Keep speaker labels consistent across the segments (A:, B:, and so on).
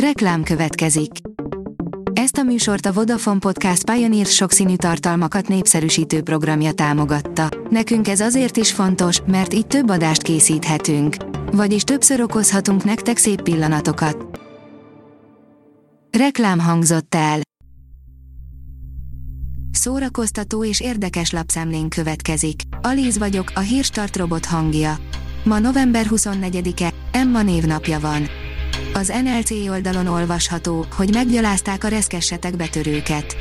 A: Reklám következik. Ezt a műsort a Vodafone Podcast Pioneer sokszínű tartalmakat népszerűsítő programja támogatta. Nekünk ez azért is fontos, mert így több adást készíthetünk. Vagyis többször okozhatunk nektek szép pillanatokat. Reklám hangzott el. Szórakoztató és érdekes lapszemlén következik. Alíz vagyok, a hírstart robot hangja. Ma november 24-e, Emma névnapja van. Az NLC oldalon olvasható, hogy meggyalázták a reszkessetek betörőket.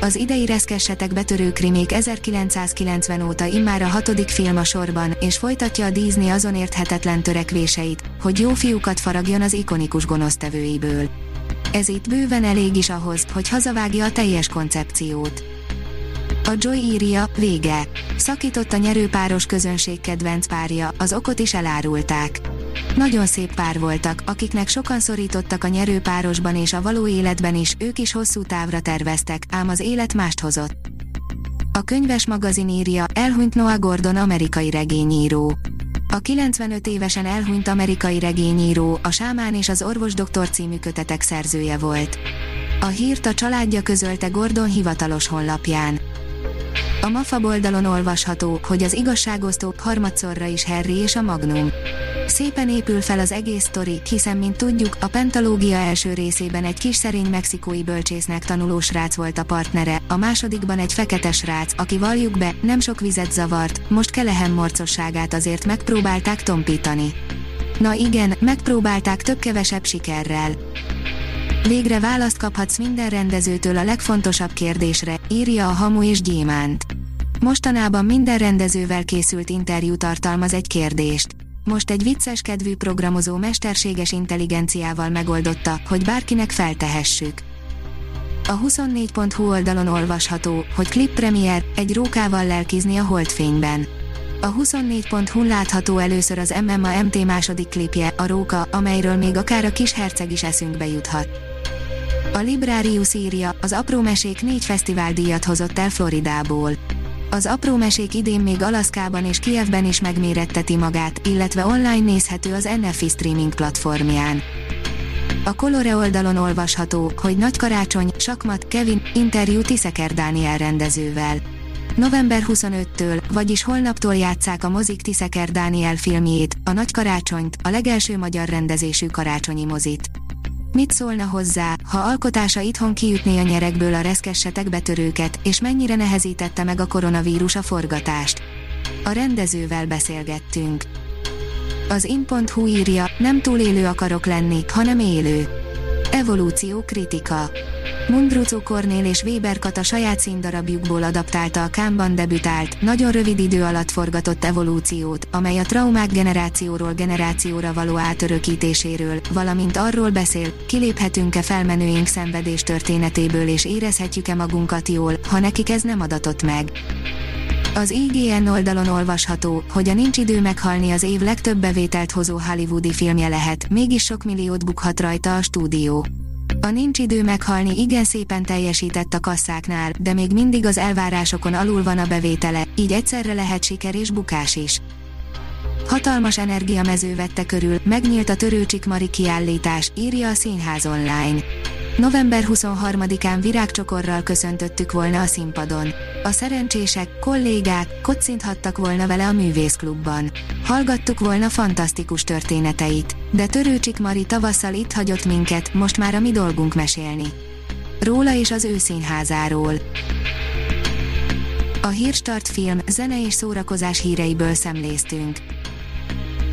A: Az idei reszkessetek betörő krimék 1990 óta immár a hatodik film a sorban, és folytatja a Disney azon érthetetlen törekvéseit, hogy jó fiúkat faragjon az ikonikus gonosztevőiből. Ez itt bőven elég is ahhoz, hogy hazavágja a teljes koncepciót. A Joy írja, vége. Szakított a nyerőpáros közönség kedvenc párja, az okot is elárulták. Nagyon szép pár voltak, akiknek sokan szorítottak a nyerőpárosban és a való életben is, ők is hosszú távra terveztek, ám az élet mást hozott. A könyves magazin írja, elhunyt Noah Gordon amerikai regényíró. A 95 évesen elhunyt amerikai regényíró, a Sámán és az Orvos Doktor című kötetek szerzője volt. A hírt a családja közölte Gordon hivatalos honlapján. A MAFA oldalon olvasható, hogy az igazságosztó harmadszorra is Harry és a Magnum. Szépen épül fel az egész sztori, hiszen mint tudjuk, a pentalógia első részében egy kis szerény mexikói bölcsésznek tanuló srác volt a partnere, a másodikban egy fekete srác, aki valljuk be, nem sok vizet zavart, most Kelehem morcosságát azért megpróbálták tompítani. Na igen, megpróbálták több-kevesebb sikerrel. Végre választ kaphatsz minden rendezőtől a legfontosabb kérdésre, írja a Hamu és Gyémánt. Mostanában minden rendezővel készült interjú tartalmaz egy kérdést. Most egy vicces kedvű programozó mesterséges intelligenciával megoldotta, hogy bárkinek feltehessük. A 24.hu oldalon olvasható, hogy Clip Premier egy rókával lelkizni a holdfényben. A 24.hu látható először az MMA MT második klipje, a róka, amelyről még akár a kis herceg is eszünkbe juthat. A Librarius írja, az apró mesék négy fesztiváldíjat hozott el Floridából. Az apró mesék idén még Alaszkában és Kievben is megméretteti magát, illetve online nézhető az NFI streaming platformján. A Colore oldalon olvasható, hogy Nagy Karácsony, Sakmat, Kevin, interjú Tiszeker Dániel rendezővel. November 25-től, vagyis holnaptól játszák a mozik Tiszeker Dániel filmjét, a Nagy Karácsonyt, a legelső magyar rendezésű karácsonyi mozit. Mit szólna hozzá, ha alkotása itthon kiütné a nyerekből a reszkessetek betörőket, és mennyire nehezítette meg a koronavírus a forgatást? A rendezővel beszélgettünk. Az in.hu írja, nem túlélő akarok lenni, hanem élő. Evolúció kritika. Mundrucó Kornél és Weber Kata saját színdarabjukból adaptálta a Kámban debütált, nagyon rövid idő alatt forgatott evolúciót, amely a traumák generációról generációra való átörökítéséről, valamint arról beszél, kiléphetünk-e felmenőink szenvedés történetéből és érezhetjük-e magunkat jól, ha nekik ez nem adatott meg. Az IGN oldalon olvasható, hogy a Nincs idő meghalni az év legtöbb bevételt hozó hollywoodi filmje lehet, mégis sok milliót bukhat rajta a stúdió. A nincs idő meghalni igen szépen teljesített a kasszáknál, de még mindig az elvárásokon alul van a bevétele, így egyszerre lehet siker és bukás is. Hatalmas energiamező vette körül, megnyílt a Törőcsik kiállítás, írja a Színház online. November 23-án virágcsokorral köszöntöttük volna a színpadon. A szerencsések, kollégák kocinthattak volna vele a művészklubban. Hallgattuk volna fantasztikus történeteit. De Törőcsik Mari tavasszal itt hagyott minket, most már a mi dolgunk mesélni. Róla és az ő színházáról. A Hírstart film, zene és szórakozás híreiből szemléztünk.